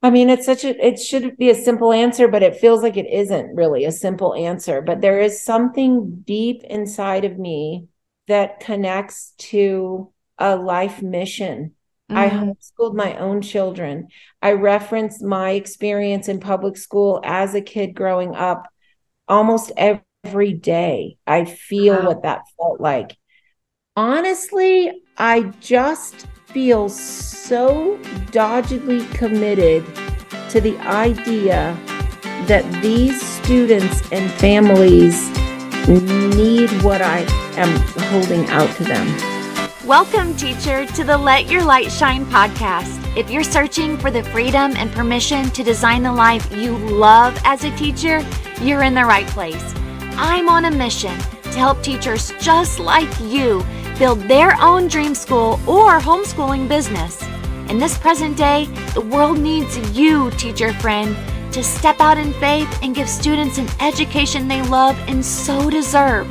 I mean, it's such a, it should be a simple answer, but it feels like it isn't really a simple answer. But there is something deep inside of me that connects to a life mission. Mm-hmm. I homeschooled my own children. I reference my experience in public school as a kid growing up almost every day. I feel wow. what that felt like. Honestly, I just feel so doggedly committed to the idea that these students and families need what I am holding out to them. Welcome, teacher, to the Let Your Light Shine podcast. If you're searching for the freedom and permission to design the life you love as a teacher, you're in the right place. I'm on a mission to help teachers just like you build their own dream school or homeschooling business. In this present day, the world needs you, teacher friend, to step out in faith and give students an education they love and so deserve.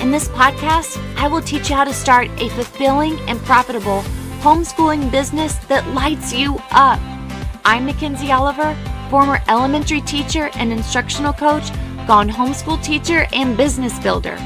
In this podcast, I will teach you how to start a fulfilling and profitable homeschooling business that lights you up. I'm Mackenzie Oliver, former elementary teacher and instructional coach, gone homeschool teacher and business builder.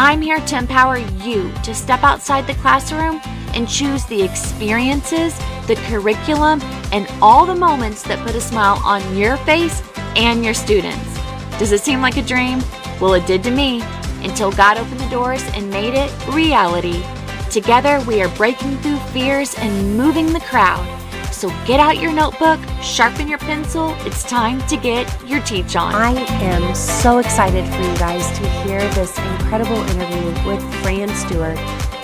I'm here to empower you to step outside the classroom and choose the experiences, the curriculum, and all the moments that put a smile on your face and your students. Does it seem like a dream? Well, it did to me until God opened the doors and made it reality. Together, we are breaking through fears and moving the crowd. So get out your notebook, sharpen your pencil. It's time to get your teach on. I am so excited for you guys to hear this incredible interview with Fran Stuart,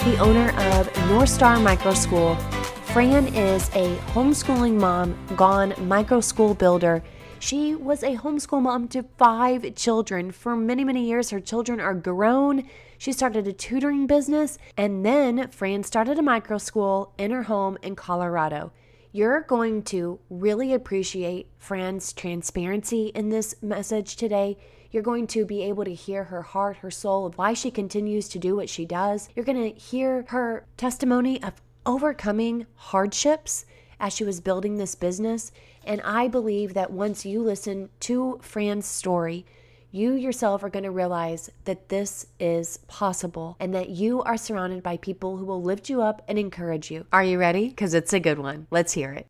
the owner of North Star Micro School. Fran is a homeschooling mom gone micro school builder. She was a homeschool mom to five children. For many, many years, her children are grown. She started a tutoring business, and then Fran started a micro school in her home in Colorado. You're going to really appreciate Fran's transparency in this message today. You're going to be able to hear her heart, her soul, of why she continues to do what she does. You're going to hear her testimony of overcoming hardships as she was building this business. And I believe that once you listen to Fran's story, you yourself are going to realize that this is possible and that you are surrounded by people who will lift you up and encourage you. Are you ready? Because it's a good one. Let's hear it.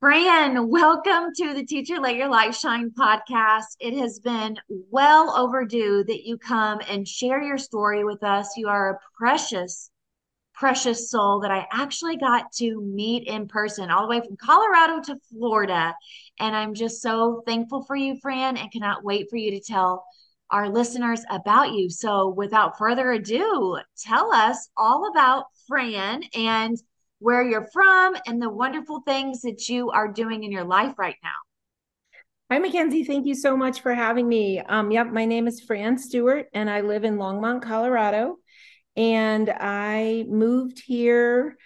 Fran, welcome to the Teacher Let Your Light Shine podcast. It has been well overdue that you come and share your story with us. You are a precious, precious soul that I actually got to meet in person all the way from Colorado to Florida. And I'm just so thankful for you, Fran, and cannot wait for you to tell our listeners about you. So, without further ado, tell us all about Fran and where you're from and the wonderful things that you are doing in your life right now. Hi, Mackenzie. Thank you so much for having me. Um, yep, my name is Fran Stuart, and I live in Longmont, Colorado. And I moved here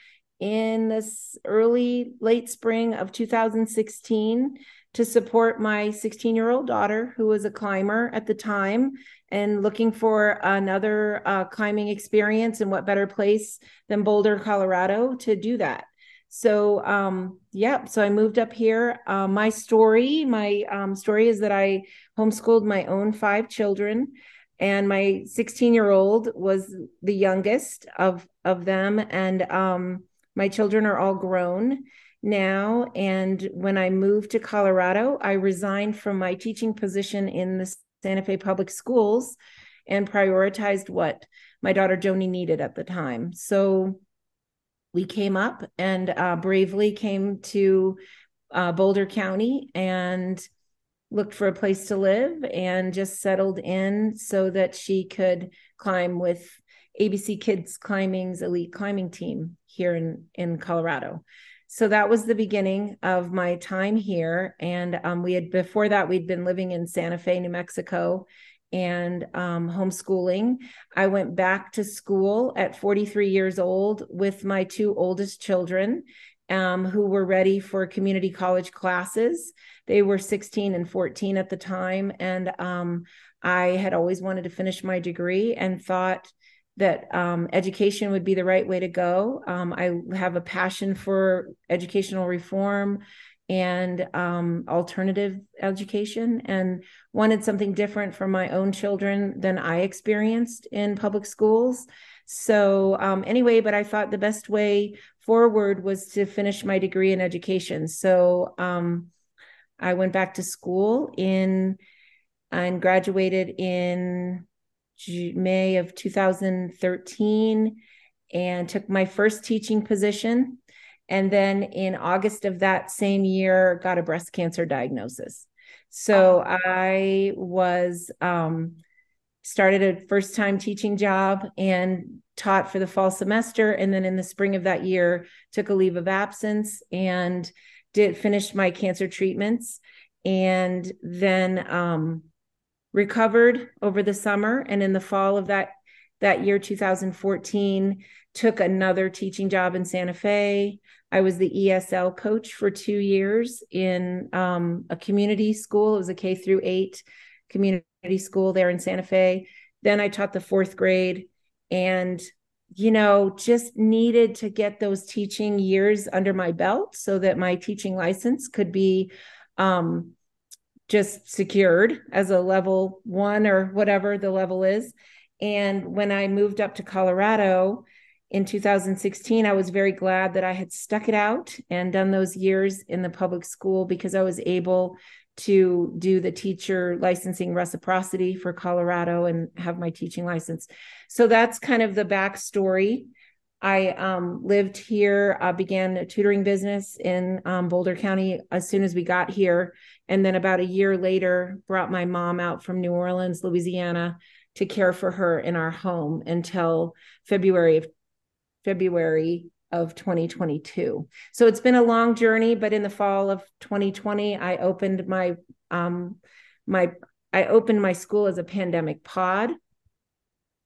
in this early late spring of 2016 to support my 16 year old daughter who was a climber at the time and looking for another uh, climbing experience and what better place than boulder colorado to do that. So um yeah so i moved up here. Uh, my story my um, story is that i homeschooled my own five children and my 16 year old was the youngest of of them and um my children are all grown now. And when I moved to Colorado, I resigned from my teaching position in the Santa Fe Public Schools and prioritized what my daughter Joni needed at the time. So we came up and uh, bravely came to uh, Boulder County and looked for a place to live and just settled in so that she could climb with ABC Kids Climbing's elite climbing team here in, in Colorado. So that was the beginning of my time here. And um, we had, before that, we'd been living in Santa Fe, New Mexico and um, homeschooling. I went back to school at 43 years old with my two oldest children um, who were ready for community college classes. They were 16 and 14 at the time. And um, I had always wanted to finish my degree and thought, that um, education would be the right way to go. Um, I have a passion for educational reform and um, alternative education and wanted something different for my own children than I experienced in public schools. So, um, anyway, but I thought the best way forward was to finish my degree in education. So, um, I went back to school in and graduated in May of 2013 and took my first teaching position. And then in August of that same year, got a breast cancer diagnosis. So I was um, started a first time teaching job and taught for the fall semester. And then in the spring of that year, took a leave of absence and did finish my cancer treatments. And then um, recovered over the summer and in the fall of that that year 2014 took another teaching job in santa fe. I was the esl coach for two years in um, a community school. It was a k through eight community school there in santa fe. Then i taught the fourth grade and you know just needed to get those teaching years under my belt so that my teaching license could be um, just secured as a level one or whatever the level is. And when I moved up to Colorado in 2016, I was very glad that I had stuck it out and done those years in the public school because I was able to do the teacher licensing reciprocity for Colorado and have my teaching license. So that's kind of the backstory. I um, lived here, uh, began a tutoring business in um, Boulder County as soon as we got here. And then about a year later, brought my mom out from New Orleans, Louisiana, to care for her in our home until February of February of 2022. So it's been a long journey, but in the fall of 2020, I opened my um, my I opened my school as a pandemic pod,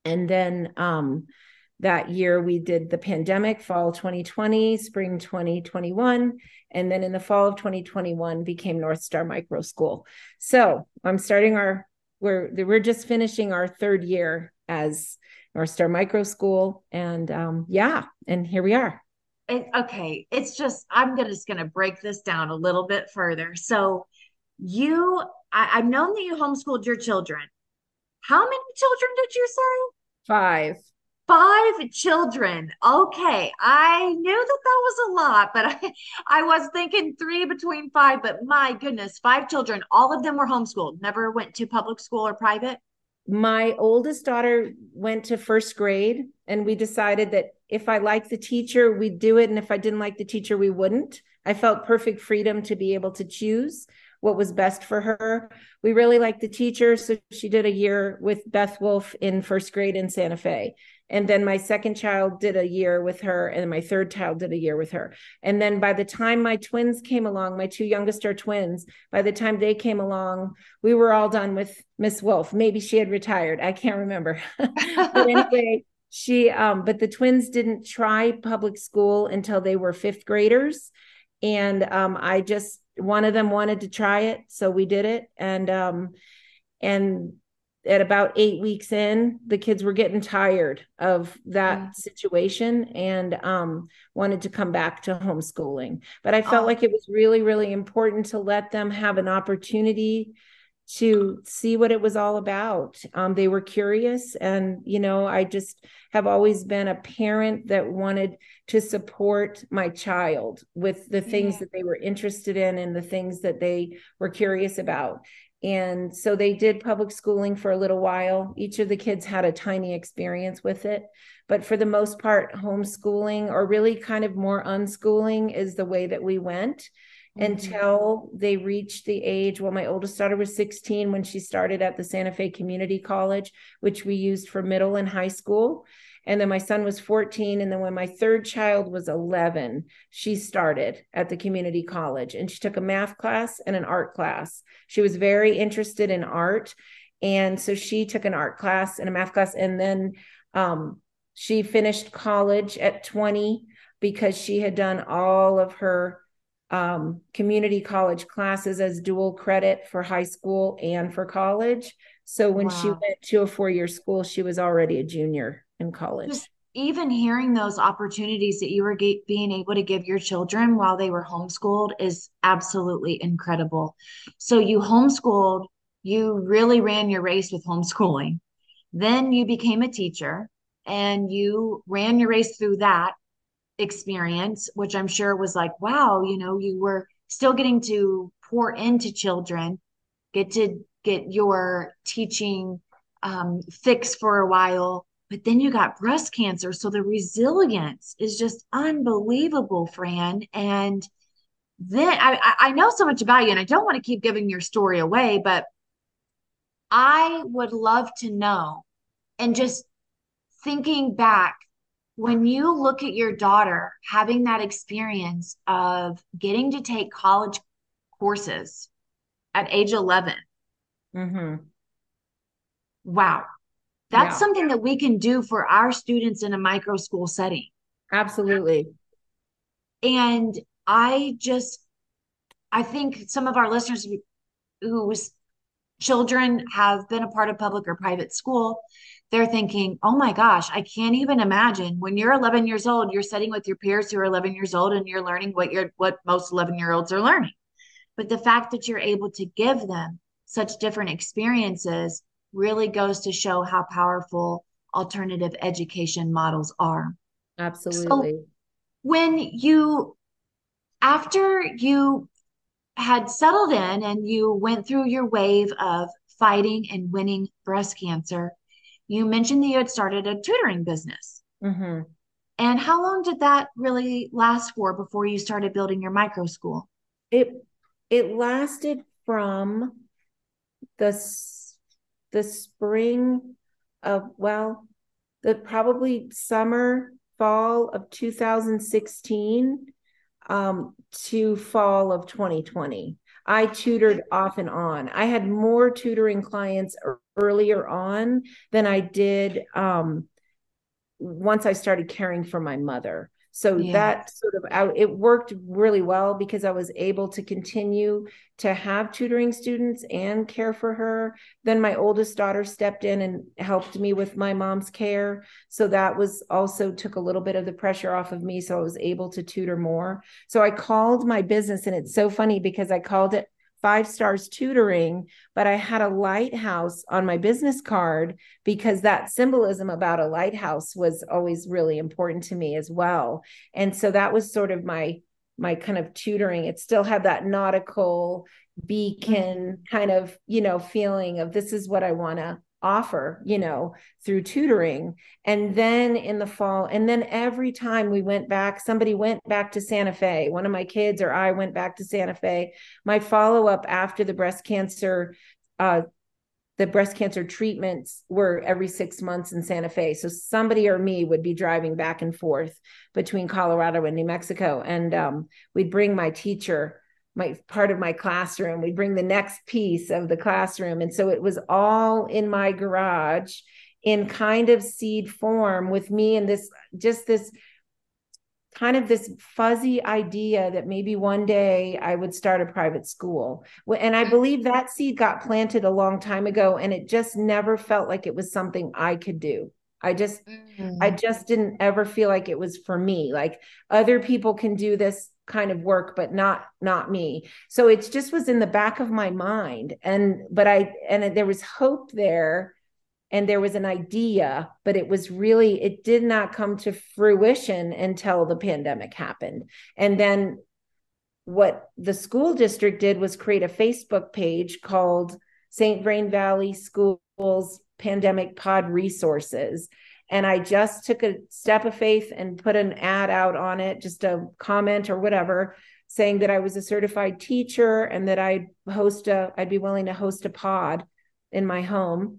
and then um, that year we did the pandemic fall 2020 spring 2021 and then in the fall of 2021 became north star micro school. So i'm starting our we're we're just finishing our third year as north star micro school and um, yeah and here we are. Okay it's just i'm gonna, just gonna break this down a little bit further. So you I, i've known that you homeschooled your children. How many children did you say? Five Five children. Okay. I knew that that was a lot, but I, I was thinking three between five, but my goodness, five children. All of them were homeschooled, never went to public school or private. My oldest daughter went to first grade, and we decided that if I liked the teacher, we'd do it. And if I didn't like the teacher, we wouldn't. I felt perfect freedom to be able to choose what was best for her. We really liked the teacher. So she did a year with Beth Wolf in first grade in Santa Fe and then my second child did a year with her and my third child did a year with her. And then by the time my twins came along my two youngest are twins by the time they came along we were all done with miss wolf. Maybe she had retired. I can't remember. But anyway she um but the twins didn't try public school until they were fifth graders. And um i just one of them wanted to try it so we did it. And um and at about eight weeks in, the kids were getting tired of that mm. situation and um, wanted to come back to homeschooling. But I felt oh. like it was really, really important to let them have an opportunity to see what it was all about. Um, they were curious. And, you know, I just have always been a parent that wanted to support my child with the things yeah. that they were interested in and the things that they were curious about. And so they did public schooling for a little while. Each of the kids had a tiny experience with it. But for the most part, homeschooling or really kind of more unschooling is the way that we went mm-hmm. until they reached the age. Well, my oldest daughter was 16 when she started at the Santa Fe Community College, which we used for middle and high school. And then my son was 14. And then when my third child was 11, she started at the community college and she took a math class and an art class. She was very interested in art. And so she took an art class and a math class. And then um, she finished college at 20 because she had done all of her um, community college classes as dual credit for high school and for college. So when wow. she went to a four year school, she was already a junior in college. Just, even hearing those opportunities that you were ge- being able to give your children while they were homeschooled is absolutely incredible. So you homeschooled, you really ran your race with homeschooling. Then you became a teacher and you ran your race through that experience, which I'm sure was like, wow, you know, you were still getting to pour into children, get to get your teaching um, fix for a while but then you got breast cancer. So the resilience is just unbelievable, Fran. And then I, I know so much about you, and I don't want to keep giving your story away, but I would love to know and just thinking back when you look at your daughter having that experience of getting to take college courses at age 11 mm-hmm. wow that's yeah. something that we can do for our students in a micro school setting. Absolutely. And I just, I think some of our listeners whose children have been a part of public or private school, they're thinking, oh my gosh, I can't even imagine when you're 11 years old, you're sitting with your peers who are 11 years old and you're learning what you're, what most 11 year olds are learning. But the fact that you're able to give them such different experiences really goes to show how powerful alternative education models are. Absolutely. So when you, after you had settled in and you went through your wave of fighting and winning breast cancer, you mentioned that you had started a tutoring business. Mm-hmm. And how long did that really last for before you started building your micro school? It it lasted from the the spring of, well, the probably summer, fall of 2016 um, to fall of 2020. I tutored off and on. I had more tutoring clients earlier on than I did um, once I started caring for my mother. So yeah. that sort of out it worked really well because I was able to continue to have tutoring students and care for her. Then my oldest daughter stepped in and helped me with my mom's care. So that was also took a little bit of the pressure off of me. So I was able to tutor more. So I called my business, and it's so funny because I called it five stars tutoring, but I had a lighthouse on my business card because that symbolism about a lighthouse was always really important to me as well. And so that was sort of my my kind of tutoring. It still had that nautical beacon mm-hmm. kind of, you know, feeling of this is what I want to offer, you know, through tutoring. And then in the fall, and then every time we went back, somebody went back to Santa Fe, one of my kids or I went back to Santa Fe. My follow up after the breast cancer, uh, the breast cancer treatments were every six months in Santa Fe. So somebody or me would be driving back and forth between Colorado and New Mexico. And um, we'd bring my teacher my part of my classroom. We'd bring the next piece of the classroom. And so it was all in my garage in kind of seed form with me and this just this kind of this fuzzy idea that maybe one day I would start a private school. And I believe that seed got planted a long time ago and it just never felt like it was something I could do. I just mm-hmm. I just didn't ever feel like it was for me. Like other people can do this kind of work but not not me. So it just was in the back of my mind. And but i and there was hope there and there was an idea but it was really it did not come to fruition until the pandemic happened. And then what the school district did was create a facebook page called st vrain valley schools pandemic pod resources and I just took a step of faith and put an ad out on it, just a comment or whatever, saying that I was a certified teacher and that I'd host a, I'd be willing to host a pod in my home.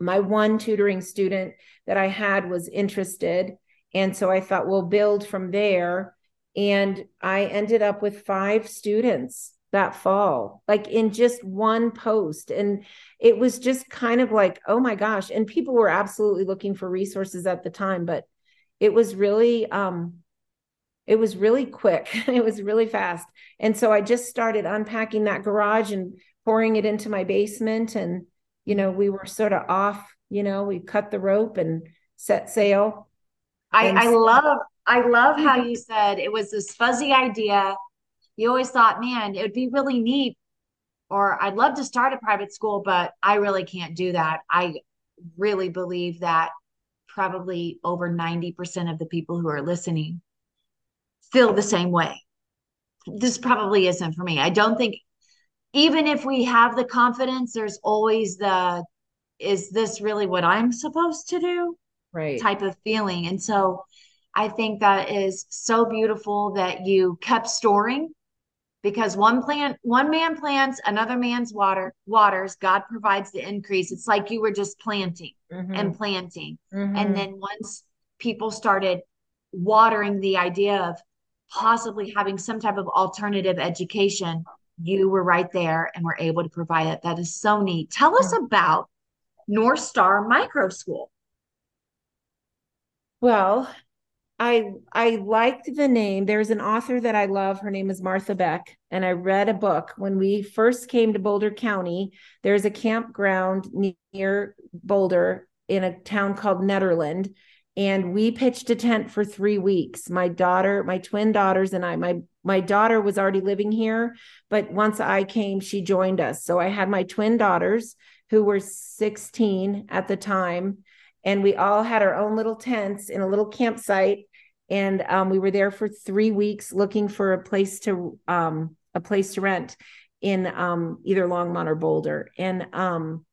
My one tutoring student that I had was interested. And so I thought we'll build from there. And I ended up with five students that fall, like in just one post. And it was just kind of like, oh my gosh. And people were absolutely looking for resources at the time, but it was really, um, it was really quick. it was really fast. And so I just started unpacking that garage and pouring it into my basement. And, you know, we were sort of off, you know, we cut the rope and set sail I, I love I love how you said it was this fuzzy idea. You always thought, man, it would be really neat, or I'd love to start a private school, but I really can't do that. I really believe that probably over 90% of the people who are listening feel the same way. This probably isn't for me. I don't think, even if we have the confidence, there's always the, is this really what I'm supposed to do? Right. Type of feeling. And so I think that is so beautiful that you kept storing because one plant one man plants another man's water waters god provides the increase. It's like you were just planting mm-hmm. and planting. Mm-hmm. and then once people started watering the idea of possibly having some type of alternative education you were right there and were able to provide it. That is so neat. Tell us about north star micro school. Well I I liked the name. There's an author that I love. Her name is Martha Beck, and I read a book when we first came to Boulder County. There's a campground near Boulder in a town called Nederland, and we pitched a tent for three weeks. My daughter, my twin daughters, and I. My my daughter was already living here, but once I came, she joined us. So I had my twin daughters who were 16 at the time and we all had our own little tents in a little campsite. And um, we were there for three weeks looking for a place to um, a place to rent in um, either longmont or boulder. And um,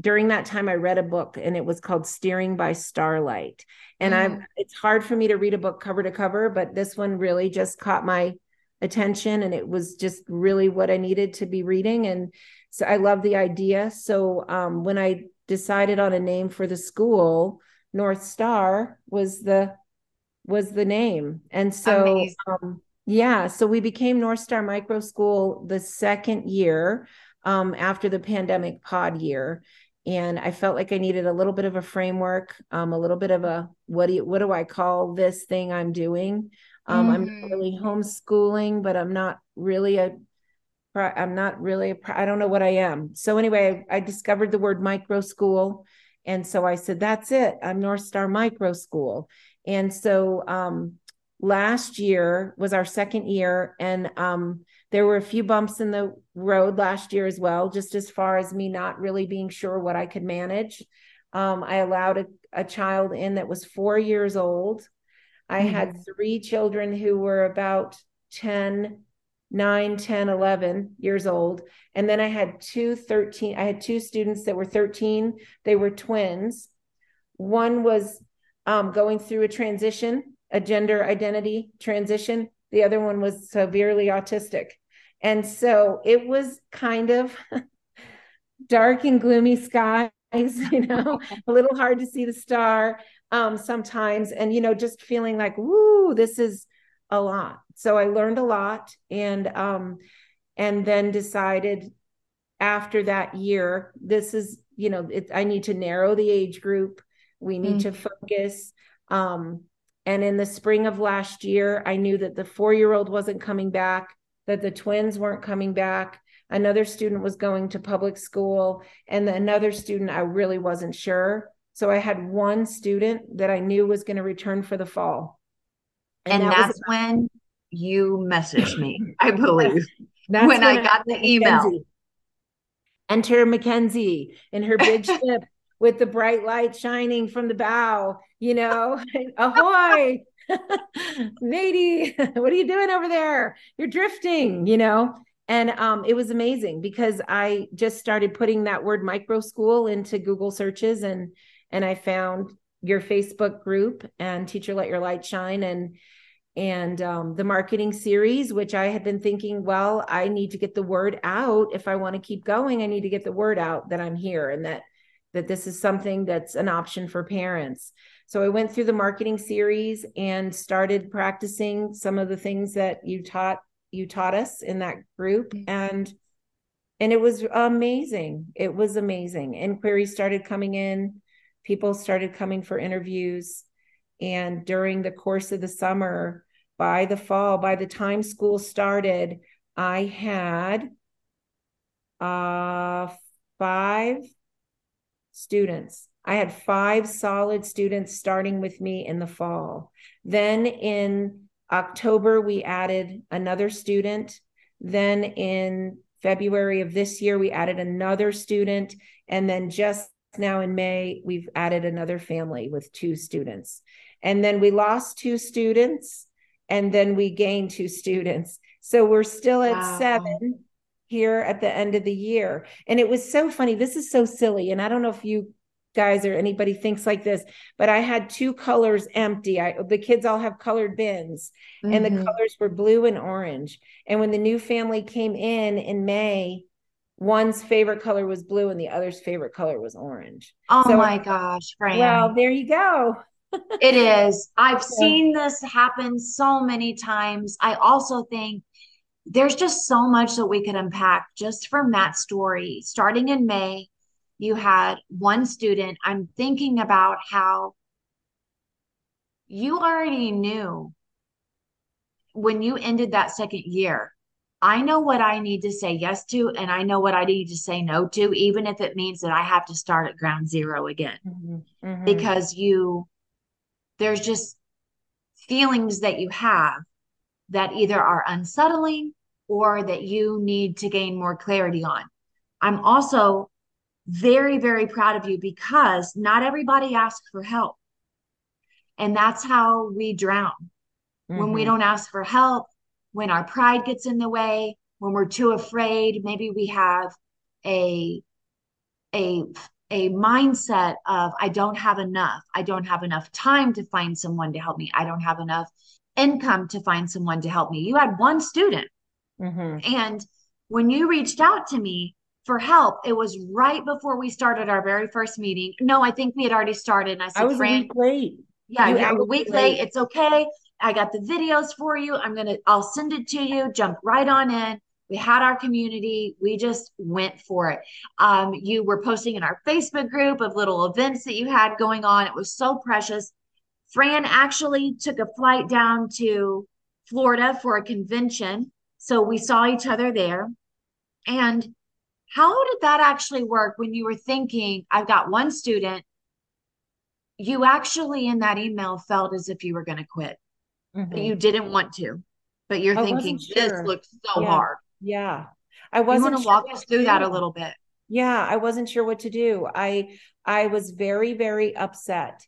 during that time i read a book and it was called steering by starlight. And mm. i it's hard for me to read a book cover to cover but this one really just caught my attention and it was just really what i needed to be reading. And so i love the idea. So um, when i decided on a name for the school, North Star was the was the name. And so um, yeah, so we became North Star Micro School the second year um, after the pandemic pod year. And I felt like I needed a little bit of a framework, um, a little bit of a what do you, what do I call this thing I'm doing? Um, mm-hmm. I'm really homeschooling, but I'm not really a I'm not really, I don't know what I am. So anyway, I, discovered the word micro school. And so I said, that's it. I'm North Star Micro School. And so um, last year was our second year. And um, there were a few bumps in the road last year as well, just as far as me not really being sure what I could manage. Um, I allowed a, a, child in that was four years old. I mm-hmm. had three children who were about 10 9 10 11 years old. And then i had two 13 i had two students that were 13 they were twins. One was um, going through a transition a gender identity transition. The other one was severely autistic. And so it was kind of dark and gloomy skies you know a little hard to see the star um, sometimes. And you know just feeling like woo this is a lot. So I learned a lot and um and then decided after that year this is you know it, I need to narrow the age group. We need mm-hmm. to focus. Um and in the spring of last year I knew that the 4-year-old wasn't coming back that the twins weren't coming back another student was going to public school and another student I really wasn't sure. So I had one student that I knew was going to return for the fall and, and that that's when you messaged me, I believe, when, when, I got the email. Mackenzie. Enter Mackenzie in her big ship with the bright light shining from the bow, you know, ahoy, matey, what are you doing over there? You're drifting, you know. And um, it was amazing because I just started putting that word micro school into Google searches and and I found your Facebook group and Teacher Let Your Light Shine and and um, the marketing series, which I had been thinking, well, I need to get the word out. If I want to keep going, I need to get the word out that I'm here and that that this is something that's an option for parents. So I went through the marketing series and started practicing some of the things that you taught you taught us in that group mm-hmm. and and it was amazing. It was amazing. Inquiries started coming in, people started coming for interviews and during the course of the summer, by the fall, by the time school started, I had uh, five students I had five solid students starting with me in the fall. Then in October, we added another student. Then in February of this year, we added another student. And then just now in May, we've added another family with two students. And then we lost two students and then we gained two students. So we're still at wow. seven here at the end of the year. And it was so funny. This is so silly. And I don't know if you guys or anybody thinks like this, but I had two colors empty. I the kids all have colored bins mm-hmm. and the mm-hmm. colors were blue and orange. And when the new family came in in May, one's favorite color was blue and the other's favorite color was orange. Oh so, my gosh, Fran. Well, there you go. It is. I've yeah. seen this happen so many times. I also think there's just so much that we could unpack just from that story. Starting in May, you had one student. I'm thinking about how you already knew when you ended that second year. I know what I need to say yes to, and I know what I need to say no to, even if it means that I have to start at ground zero again. Mm-hmm. Mm-hmm. Because you there's just feelings that you have that either are unsettling or that you need to gain more clarity on. I'm also very, very proud of you because not everybody asks for help. And that's how we drown. Mm-hmm. When we mm-hmm. don't ask for help, when our pride gets in the way, when we're too afraid, maybe we have a a a mindset of I don't have enough. I don't have enough time to find someone to help me. I don't have enough income to find someone to help me. You had one student. Mm-hmm. And when you reached out to me for help, it was right before we started our very first meeting. No, I think we had already started. And I said, I was Fran, late. Yeah, you you're a week late. late. It's okay. I got the videos for you. I'm gonna, I'll send it to you. Jump right on in we had our community. We just went for it. Um, you were posting in our facebook group of little events that you had going on. It was so precious. Fran actually took a flight down to florida for a convention so we saw each other there. And how did that actually work when you were thinking i've got one student you actually in that email felt as if you were going to quit. Mm-hmm. you didn't want to but you're I thinking sure. this looks so yeah. hard yeah. I wasn't want to sure walk us through that a little bit. Yeah, I wasn't sure what to do. I I was very very upset.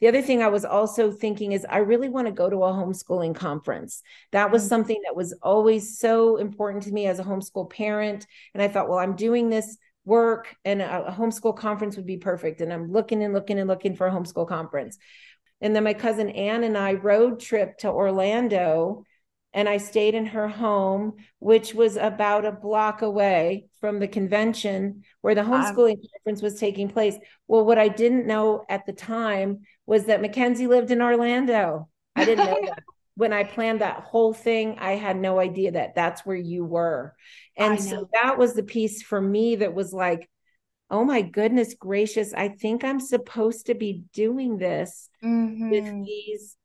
The other thing I was also thinking is I really want to go to a homeschooling conference. That was mm-hmm. something that was always so important to me as a homeschool parent and I thought, well, I'm doing this work and a, a homeschool conference would be perfect and I'm looking and looking and looking for a homeschool conference. And then my cousin Ann and I road trip to Orlando and I stayed in her home, which was about a block away from the convention where the homeschooling um, conference was taking place. Well, what I didn't know at the time was that Mackenzie lived in Orlando. I didn't know that. When I planned that whole thing, I had no idea that that's where you were. And so that was the piece for me that was like, oh my goodness gracious, I think I'm supposed to be doing this mm-hmm. with these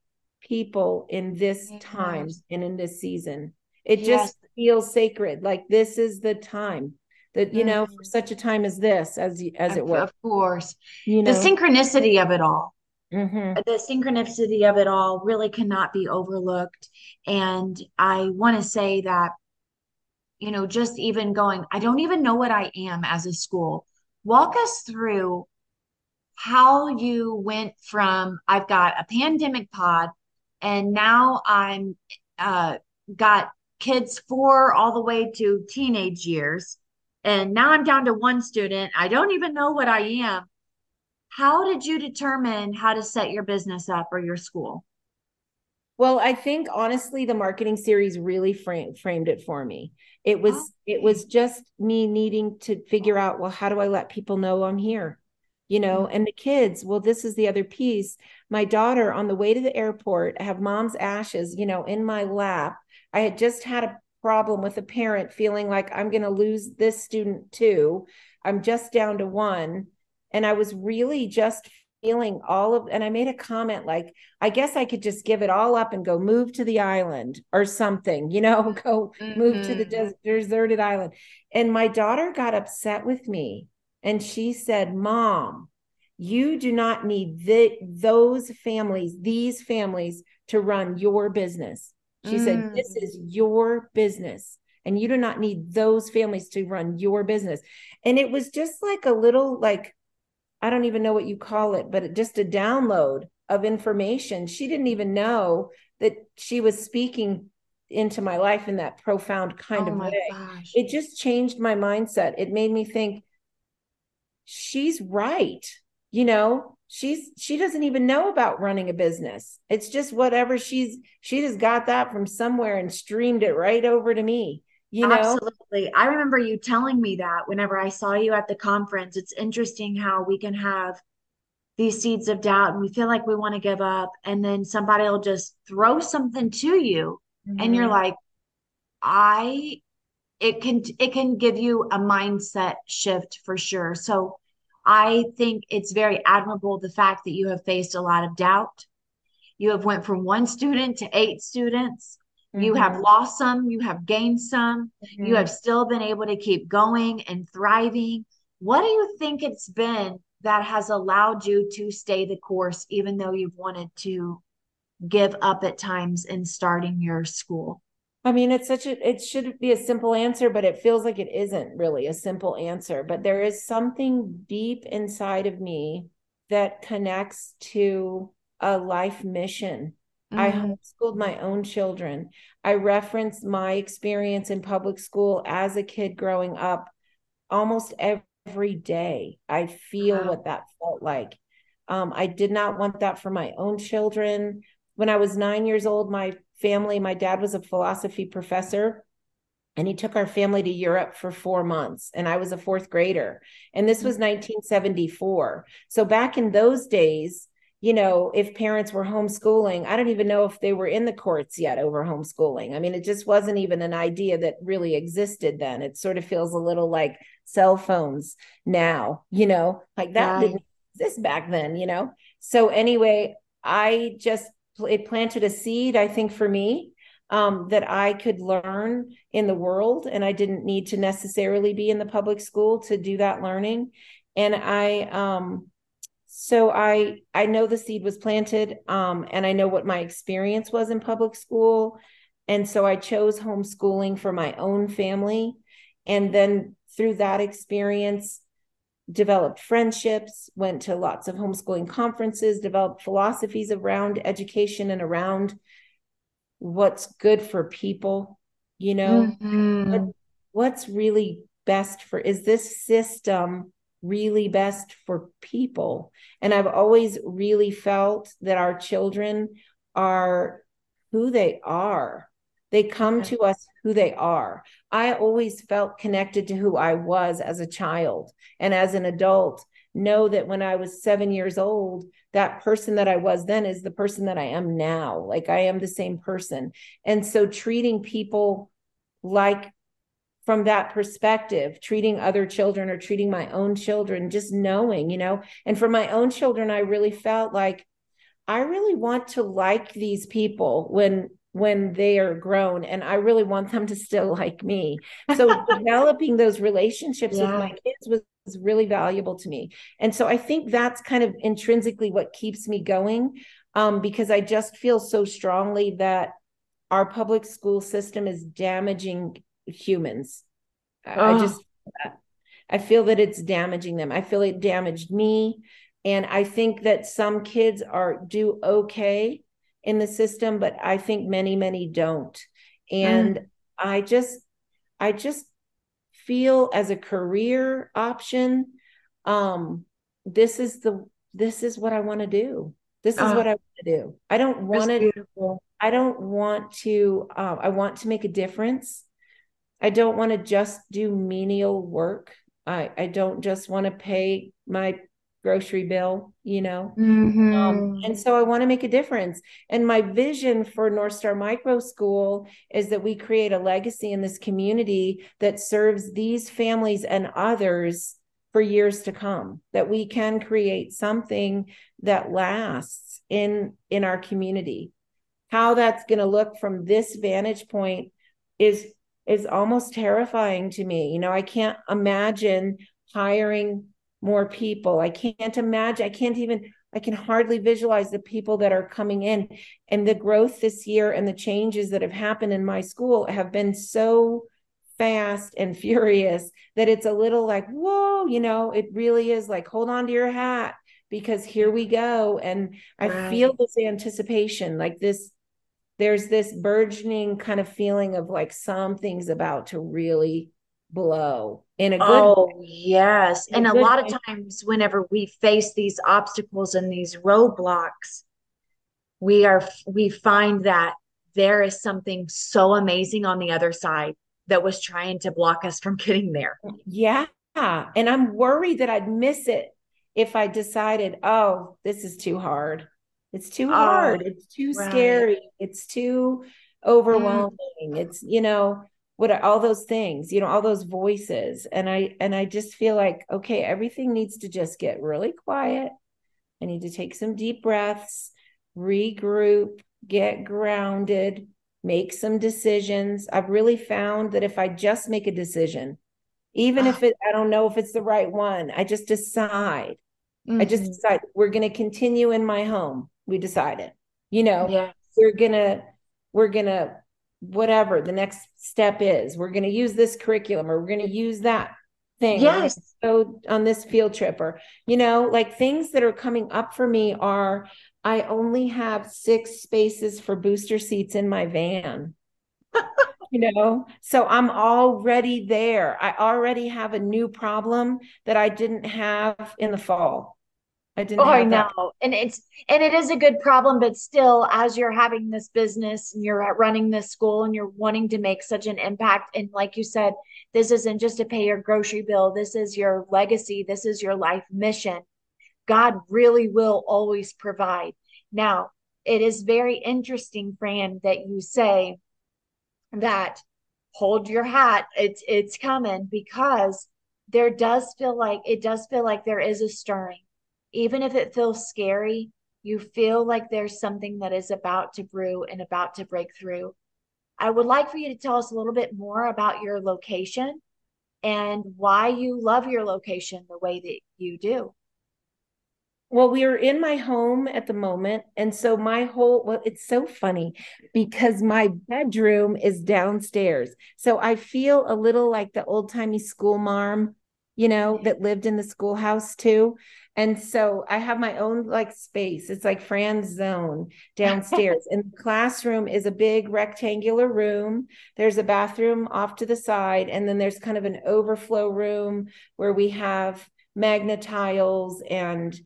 people in this time and in this season. It yes. just feels sacred. Like this is the time that you know for mm-hmm. such a time as this, as as it were. Of course, you know the synchronicity of it all. Mm-hmm. The synchronicity of it all really cannot be overlooked. And I want to say that, you know, just even going, I don't even know what I am as a school. Walk us through how you went from I've got a pandemic pod and now I'm uh, got kids four all the way to teenage years, and now I'm down to one student. I don't even know what I am. How did you determine how to set your business up or your school? Well, I think honestly, the marketing series really frame, framed it for me. It was it was just me needing to figure out, well, how do I let people know I'm here? You know mm-hmm. and the kids well this is the other piece my daughter on the way to the airport I have mom's ashes you know in my lap i had just had a problem with a parent feeling like i'm going to lose this student too i'm just down to one and i was really just feeling all of and i made a comment like i guess i could just give it all up and go move to the island or something you know go mm-hmm. move to the mm-hmm. des- deserted island and my daughter got upset with me and she said, Mom, You do not need the, those families, these families to run your business. She mm. said, This is your business. And you do not need those families to run your business. And it was just like a little, like, I don't even know what you call it, but it, just a download of information. She didn't even know that she was speaking into my life in that profound kind oh of way. Gosh. It just changed my mindset. It made me think, she's right. You know, she's she doesn't even know about running a business. It's just whatever she's she just got that from somewhere and streamed it right over to me. You know? Absolutely. I remember you telling me that whenever I saw you at the conference. It's interesting how we can have these seeds of doubt and we feel like we want to give up and then somebody will just throw something to you mm-hmm. and you're mm-hmm. like i it can it can give you a mindset shift for sure so i think it's very admirable the fact that you have faced a lot of doubt you have went from one student to eight students mm-hmm. you have mm-hmm. lost some you have gained some mm-hmm. you have still been able to keep going and thriving what do you think it's been that has allowed you to stay the course, even though you've wanted to give up at times in starting your school? I mean, it's such a, it should be a simple answer, but it feels like it isn't really a simple answer. But there is something deep inside of me that connects to a life mission. Mm-hmm. I homeschooled my own children. I reference my experience in public school as a kid growing up almost every day. I feel wow. what that felt like. Um, I did not want that for my own children. When I was nine years old, my family, my dad was a philosophy professor and he took our family to Europe for four months. And I was a fourth grader. And this was mm-hmm. 1974. So back in those days, you know, if parents were homeschooling, I don't even know if they were in the courts yet over homeschooling. I mean, it just wasn't even an idea that really existed then. It sort of feels a little like cell phones now, you know, like that right. didn't exist back then, you know? So, anyway, I just, it planted a seed, I think, for me um, that I could learn in the world. And I didn't need to necessarily be in the public school to do that learning. And I, um, so i i know the seed was planted um, and i know what my experience was in public school and so i chose homeschooling for my own family and then through that experience developed friendships went to lots of homeschooling conferences developed philosophies around education and around what's good for people you know mm-hmm. what, what's really best for is this system really best for people. And I've always really felt that our children are who they are. They come to us who they are. I always felt connected to who I was as a child and as an adult. Know that when I was seven years old, that person that I was then is the person that I am now. Like I am the same person. And so treating people like from that perspective, treating other children or treating my own children, just knowing, you know. And for my own children, I really felt like I really want to like these people when when they are grown and i really want them to still like me so developing those relationships yeah. with my kids was, was really valuable to me and so i think that's kind of intrinsically what keeps me going um, because i just feel so strongly that our public school system is damaging humans. Oh. I just I feel that it's damaging them. I feel it damaged me. And I think that some kids are do okay in the system, but I think many, many don't. And mm. I just I just feel as a career option, um, this is the this is what I want to do. This is oh. what I want to do. I don't want to I don't want to uh, I want to make a difference. I don't want to just do menial work. I, I don't just want to pay my grocery bill, you know? Mm-hmm. Um, and so I want to make a difference. And my vision for North Star Micro School is that we create a legacy in this community that serves these families and others for years to come that we can create something that lasts in in our community how that's going to look from this vantage point is is almost terrifying to me. You know, I can't imagine hiring more people. I can't imagine, I can't even, I can hardly visualize the people that are coming in. And the growth this year and the changes that have happened in my school have been so fast and furious that it's a little like, whoa, you know, it really is like, hold on to your hat because here we go. And I right. feel this anticipation, like this, there's this burgeoning kind of feeling of like something's about to really blow in a good oh way. yes and a lot way. of times whenever we face these obstacles and these roadblocks we are we find that there is something so amazing on the other side that was trying to block us from getting there yeah and i'm worried that i'd miss it if i decided oh this is too hard it's too oh, hard it's too right. scary it's too overwhelming mm. it's you know what are all those things you know all those voices. And i and i just feel like okay everything needs to just get really quiet. I need to take some deep breaths regroup get grounded make some decisions. I've really found that if i just make a decision even if it i don't know if it's the right one i just decide. Mm-hmm. i just mm-hmm. decide we're going to continue in my home. We decided you know yeah. we're going to we're going to whatever the next step is. We're going to use this curriculum or we're going to use that thing. Yes. Go on this field trip or, you know, like things that are coming up for me are I only have six spaces for booster seats in my van. you know, so I'm already there. I already have a new problem that I didn't have in the fall. I didn't. Oh, I know, that. and it's and it is a good problem, but still, as you're having this business and you're running this school and you're wanting to make such an impact, and like you said, this isn't just to pay your grocery bill. This is your legacy. This is your life mission. God really will always provide. Now, it is very interesting, Fran, that you say that hold your hat. It's it's coming because there does feel like it does feel like there is a stirring even if it feels scary, you feel like there's something that is about to brew and about to break through. I would like for you to tell us a little bit more about your location and why you love your location the way that you do. Well, we are in my home at the moment. And so my whole, well, it's so funny because my bedroom is downstairs. So I feel a little like the old timey school marm, you know, that lived in the schoolhouse too. And so I have my own like space. It's like Fran's zone downstairs. and the classroom is a big rectangular room. There's a bathroom off to the side. And then there's kind of an overflow room where we have Magna-Tiles and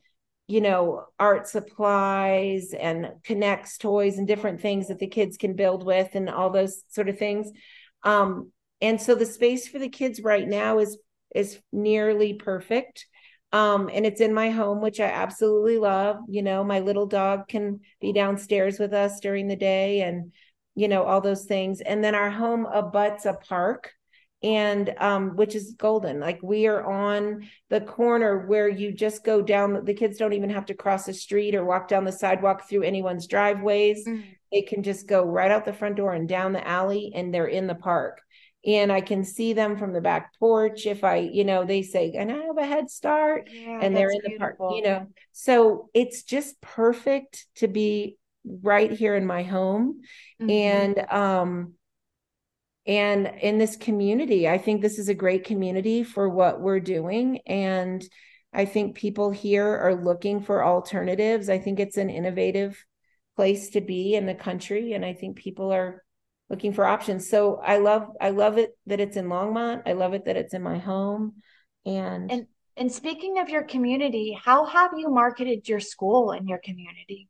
you know, art supplies and K'NEX toys and different things that the kids can build with and all those sort of things. Um, and so the space for the kids right now is is nearly perfect um, and it's in my home, which I absolutely love. You know, my little dog can be downstairs with us during the day and, you know, all those things. And then our home abuts a park and um, which is golden. Like we are on the corner where you just go down, the kids don't even have to cross the street or walk down the sidewalk through anyone's driveways. Mm-hmm. They can just go right out the front door and down the alley and they're in the park and I can see them from the back porch if I, you know, they say, and I have a head start yeah, and they're in the park, you know. So it's just perfect to be right here in my home. Mm-hmm. And um and in this community, I think this is a great community for what we're doing. And I think people here are looking for alternatives. I think it's an innovative place to be in the country. And I think people are looking for options. So I love I love it that it's in Longmont. I love it that it's in my home. And and and speaking of your community, how have you marketed your school in your community?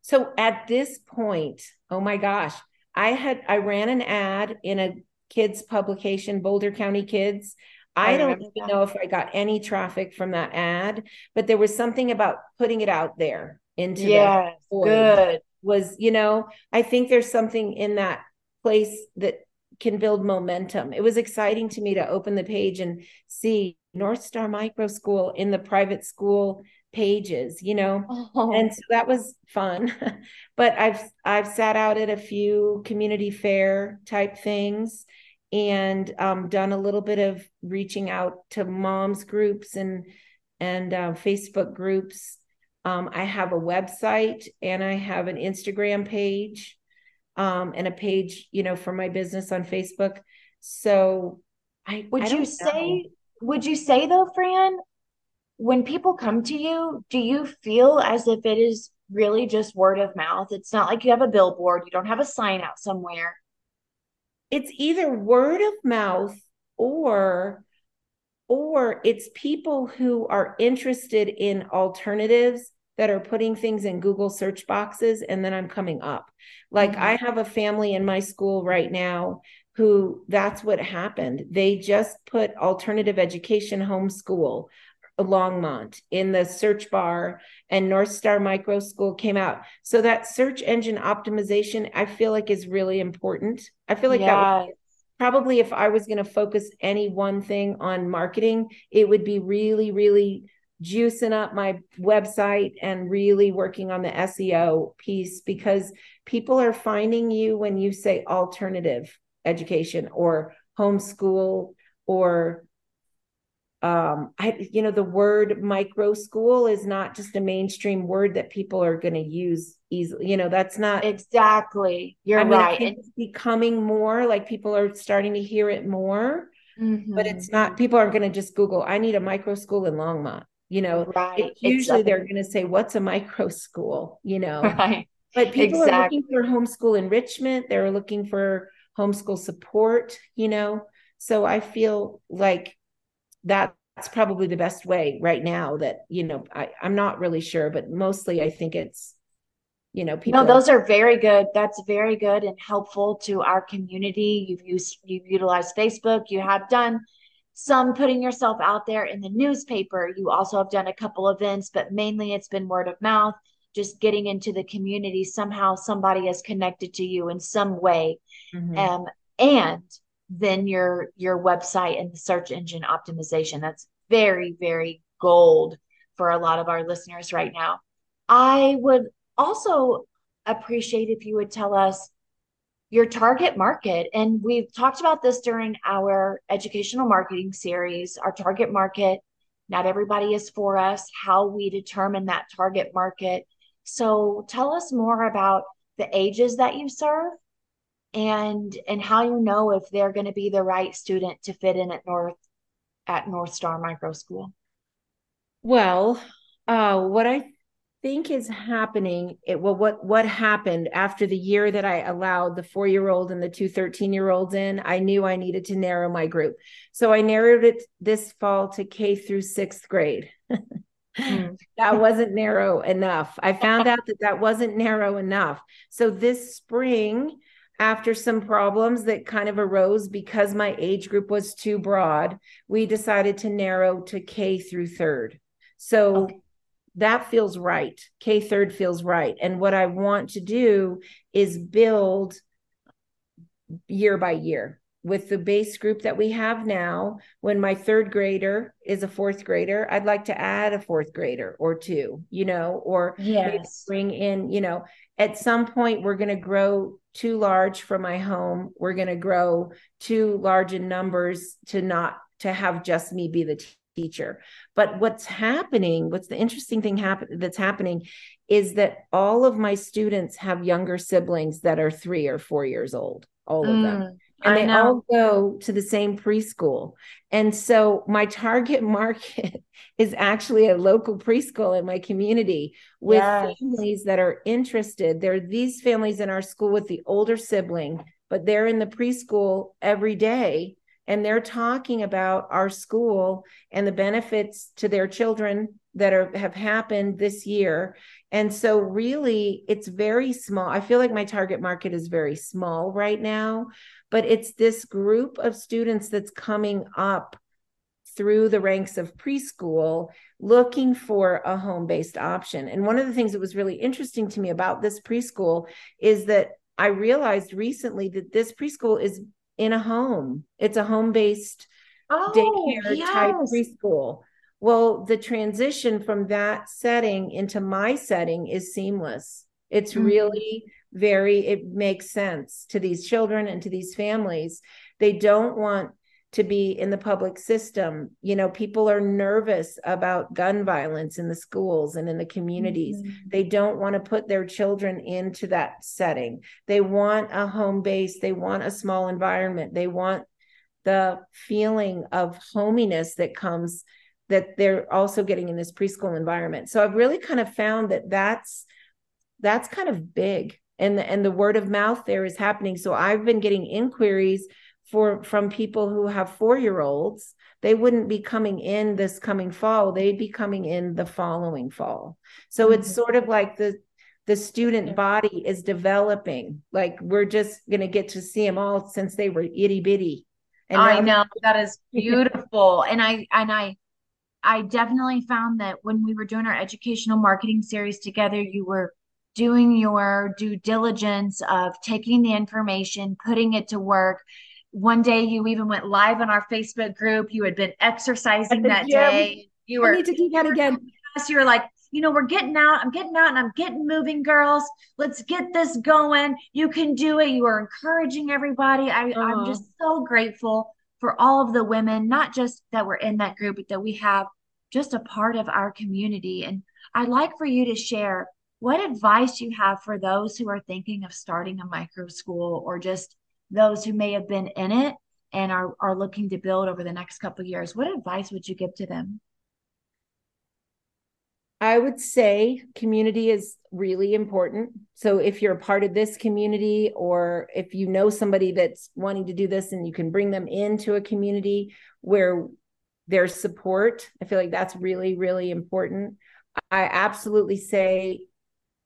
So at this point, oh my gosh, I had I ran an ad in a kids publication, Boulder County Kids. I, I don't even that. know if I got any traffic from that ad, but there was something about putting it out there into yes, good was you know I think there's something in that place that can build momentum. It was exciting to me to open the page and see North Star Micro School in the private school pages, you know. Oh. And so that was fun. but I've I've sat out at a few community fair type things and um, done a little bit of reaching out to moms groups and and uh, Facebook groups. Um, I have a website and I have an Instagram page um, and a page, you know, for my business on Facebook. So I would I you say would you say though, Fran, when people come to you, do you feel as if it is really just word of mouth? It's not like you have a billboard, you don't have a sign out somewhere. It's either word of mouth or or it's people who are interested in alternatives that are putting things in Google search boxes and then I'm coming up. Like mm-hmm. I have a family in my school right now who that's what happened. They just put alternative education homeschool Longmont in the search bar and North Star Micro School came out. So that search engine optimization, I feel like is really important. I feel like that probably if I was going to focus any one thing on marketing, it would be really, really juicing up my website and really working on the SEO piece because people are finding you when you say alternative education or homeschool or um i you know the word micro school is not just a mainstream word that people are going to use easily you know that's not exactly. You're I mean, right. it's becoming more like people are starting to hear it more mm-hmm. but it's not people aren't going to just google i need a micro school in longmont you know right usually exactly. they're going to say what's a micro school you know right but people exactly. are looking for homeschool enrichment they're looking for homeschool support you know so i feel like that's probably the best way right now that you know I, i'm not really sure but mostly i think it's you know people no those are very good that's very good and helpful to our community you've used you've utilized facebook you have done some putting yourself out there in the newspaper you also have done a couple events but mainly it's been word of mouth just getting into the community somehow somebody has connected to you in some way mm-hmm. um, and then your your website and the search engine optimization. That's very, very gold for a lot of our listeners right now. I would also appreciate if you would tell us your target market. And we've talked about this during our educational marketing series, our target market. Not everybody is for us, how we determine that target market. So tell us more about the ages that you serve and and how you know if they're going to be the right student to fit in at north at north star micro school well uh, what i think is happening it well what what happened after the year that i allowed the four year old and the two 13 year olds in i knew i needed to narrow my group so i narrowed it this fall to k through sixth grade mm. that wasn't narrow enough i found out that that wasn't narrow enough so this spring after some problems that kind of arose because my age group was too broad, we decided to narrow to K through third. So okay. That feels right. K third feels right. And what I want to do is build year by year with the base group that we have now. When my third grader is a fourth grader, I'd like to add a fourth grader or two, you know, or yes. bring in, you know, at some point we're going to grow too large for my home we're going to grow too large in numbers to not to have just me be the teacher but what's happening what's the interesting thing happen that's happening is that all of my students have younger siblings that are 3 or 4 years old all of mm. them and I they all go to the same preschool. And so my target market is actually a local preschool in my community with yes. families that are interested. There are these families in our school with the older sibling, but they're in the preschool every day and they're talking about our school and the benefits to their children that are have happened this year and so really it's very small i feel like my target market is very small right now but it's this group of students that's coming up through the ranks of preschool looking for a home based option. And one of the things that was really interesting to me about this preschool is that I realized recently that this preschool is in a home, it's a home based oh, daycare yes. type preschool. Well, the transition from that setting into my setting is seamless. It's mm-hmm. really very it makes sense to these children and to these families they don't want to be in the public system. You know, people are nervous about gun violence in the schools and in the communities. Mm-hmm. They don't want to put their children into that setting. They want a home base, they want a small environment, they want the feeling of hominess that comes that they're also getting in this preschool environment. So I've really kind of found that that's that's kind of big and the, and the word of mouth there is happening. So I've been getting inquiries for from people who have 4-year-olds. They wouldn't be coming in this coming fall, they'd be coming in the following fall. So mm-hmm. it's sort of like the the student body is developing. Like we're just going to get to see them all since they were itty bitty. And I know that is beautiful. and I and I I definitely found that when we were doing our educational marketing series together, you were doing your due diligence of taking the information, putting it to work. One day you even went live on our Facebook group. You had been exercising that day. You were I need to do that again. You were like, you know, we're getting out. I'm getting out and I'm getting moving, girls. Let's get this going. You can do it. You are encouraging everybody. I, I'm uh-huh. just so grateful for all of the women, not just that we're in that group, but that we have just a part of our community. And I'd like for you to share what advice you have for those who are thinking of starting a micro school or just those who may have been in it and are, are looking to build over the next couple years. What advice would you give to them? I would say community is really important. So if you're a part of this community or if you know somebody that's wanting to do this and you can bring them into a community where there's support, I feel like that's really really important. I absolutely say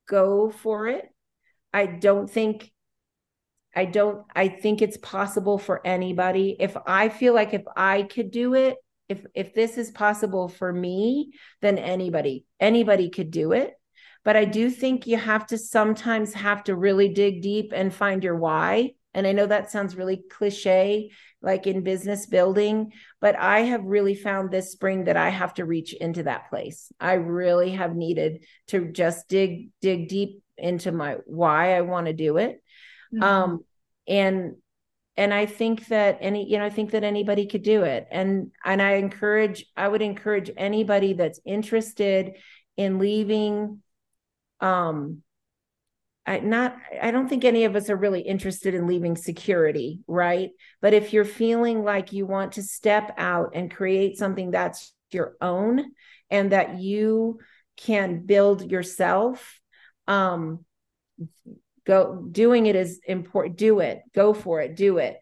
go for it. I don't think I don't I think it's possible for anybody. If I feel like if I could do it, if if this is possible for me then anybody anybody could do it. But i do think you have to sometimes have to really dig deep and find your why. And i know that sounds really cliche like in business building but i have really found this spring that i have to reach into that place. I really have needed to just dig dig deep into my why i want to do it mm-hmm. um and and i think that any you know i think that anybody could do it and and i encourage i would encourage anybody that's interested in leaving um I not I don't think any of us are really interested in leaving security, right? But if you're feeling like you want to step out and create something that's your own and that you can build yourself, um go doing it is important do it go for it do it.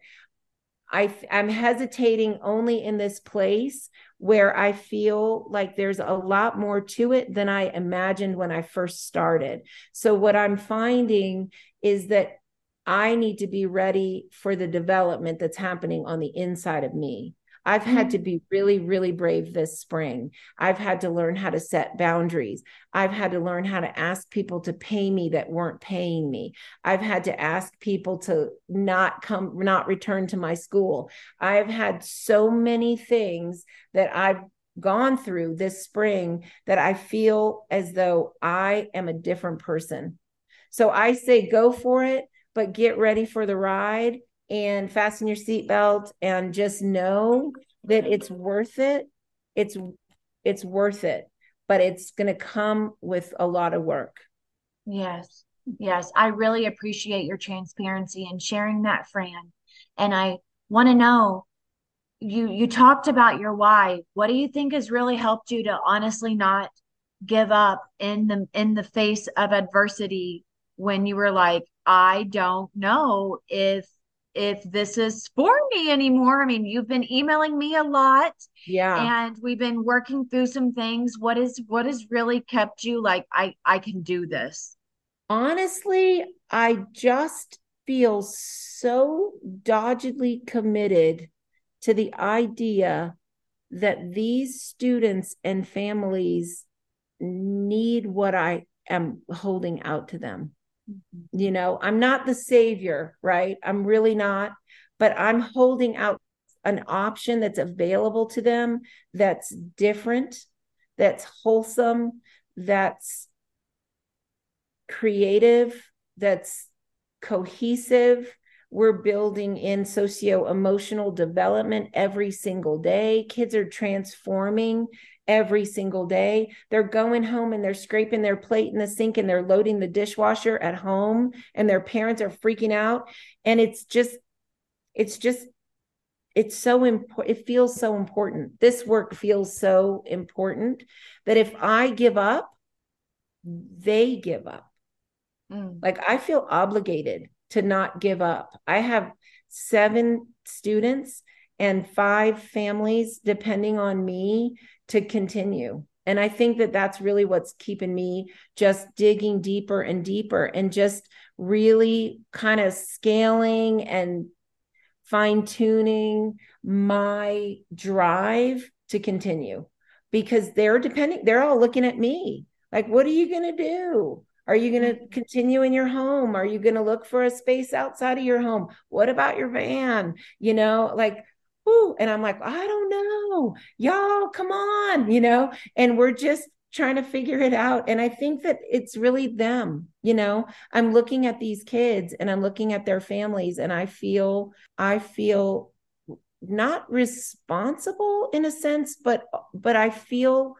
I i'm hesitating only in this place where i feel like there's a lot more to it than i imagined when i first started. So what i'm finding is that i need to be ready for the development that's happening on the inside of me I've had to mm-hmm. be really, really brave this spring. I've had to learn how to set boundaries. I've had to learn how to ask people to pay me that weren't paying me. I've had to ask people to not come, not return to my school. I've had so many things that I've gone through this spring that I feel as though I am a different person. So I say go for it, but get ready for the ride and fasten your seatbelt and just know that it's worth it. It's it's worth it, but it's going to come with a lot of work. Yes. Yes, I really appreciate your transparency and sharing that, Fran. And I want to know you you talked about your why. What do you think has really helped you to honestly not give up in the in the face of adversity when you were like, I don't know if if this is for me anymore. I mean, you've been emailing me a lot. Yeah. And we've been working through some things. What is what has really kept you like I I can do this? Honestly, I just feel so doggedly committed to the idea that these students and families need what I am holding out to them. Mm-hmm. You know, I'm not the savior, right? I'm really not, but I'm holding out an option that's available to them that's different, that's wholesome, that's creative, that's cohesive. we're building in socio emotional development every single day. Kids are transforming every single day. They're going home and they're scraping their plate in the sink and they're loading the dishwasher at home and their parents are freaking out. And it's just, it's just, it's so important. It feels so important. This work feels so important that if I give up, they give up. Mm. Like I feel obligated to not give up. I have seven students and five families depending on me to continue. And I think that that's really what's keeping me just digging deeper and deeper and just really kind of scaling and fine tuning my drive to continue because they're depending, they're all looking at me like, what are you going to do? Are you going to mm-hmm. continue in your home? Are you going to look for a space outside of your home? What about your van? You know, like, And I'm like, I don't know. Y'all, come on, you know, and we're just trying to figure it out. And I think that it's really them, you know. I'm looking at these kids and I'm looking at their families, and I feel, I feel not responsible in a sense, but but I feel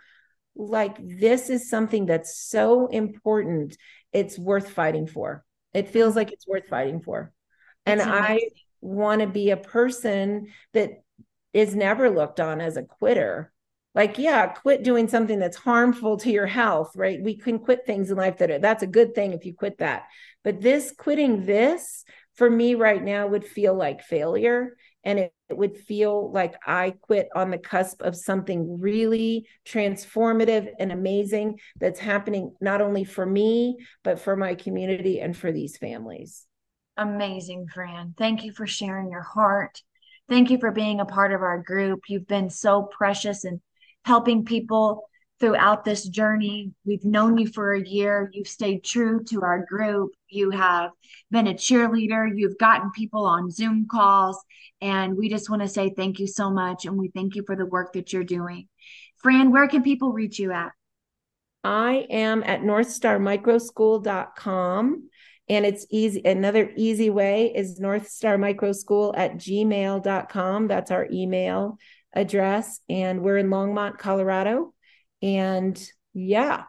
like this is something that's so important it's worth fighting for it feels like it's worth fighting for and i want to be a person that is never looked on as a quitter. Like yeah quit doing something that's harmful to your health right? We can quit things in life that are, that's a good thing if you quit that. But this quitting this for me right now would feel like failure and it, it, would feel like I quit on the cusp of something really transformative and amazing that's happening not only for me, but for my community and for these families. Amazing, Fran. Thank you for sharing your heart. Thank you for being a part of our group. You've been so precious and helping people throughout this journey. We've known you for a year. You've stayed true to our group. You have been a cheerleader. You've gotten people on Zoom calls. And we just want to say thank you so much. And we thank you for the work that you're doing. Fran, where can people reach you at? I am at northstarmicroschool.com. And it's easy. Another easy way is northstarmicroschool at gmail.com. That's our email address. And we're in Longmont, Colorado. And yeah,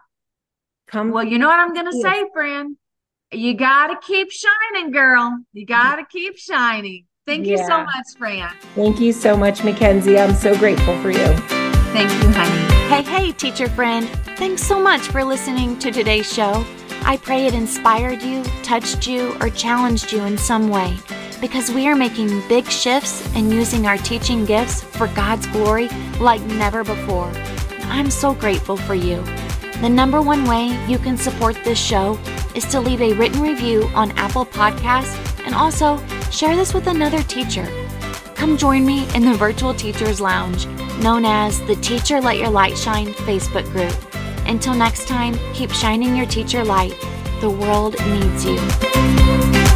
come. Well, you know what I'm going to say, Fran? You got to keep shining, girl. You got to keep shining. Thank yeah. you so much, Fran. Thank you so much, Mackenzie. I'm so grateful for you. Thank you, honey. Hey, hey, teacher friend. Thanks so much for listening to today's show. I pray it inspired you, touched you, or challenged you in some way because we are making big shifts and using our teaching gifts for God's glory like never before. I'm so grateful for you. The number one way you can support this show is to leave a written review on Apple Podcasts and also share this with another teacher. Come join me in the Virtual Teachers Lounge, known as the Teacher Let Your Light Shine Facebook group. Until next time, keep shining your teacher light. The world needs you.